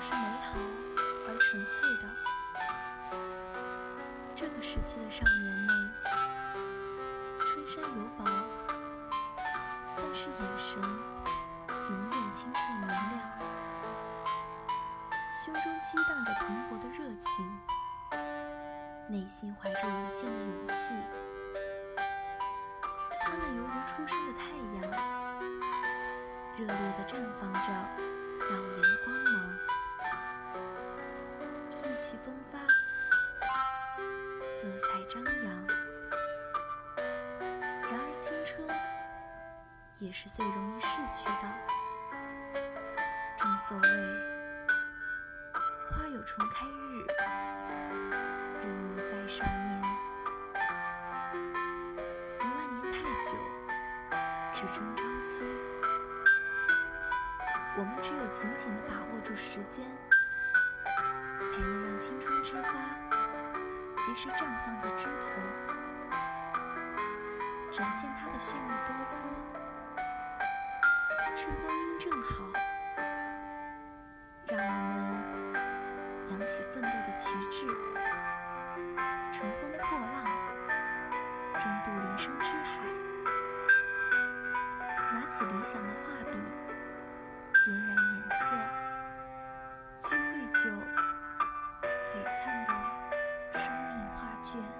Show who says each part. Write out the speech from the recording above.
Speaker 1: 是美好而纯粹的。这个时期的少年们，春衫犹薄，但是眼神永远清澈明亮，胸中激荡着蓬勃的热情，内心怀着无限的勇气。他们犹如初升的太阳，热烈地绽放着耀眼的光芒，气风发，色彩张扬。然而，青春也是最容易逝去的。正所谓，花有重开日，人无再少年。一万年太久，只争朝夕。我们只有紧紧地把握住时间，才能青春之花及时绽放在枝头，展现它的绚丽多姿。趁光阴正好，让我们扬起奋斗的旗帜，乘风破浪，争渡人生之海。拿起理想的画笔，点染颜色，去绘就璀璨的生命画卷。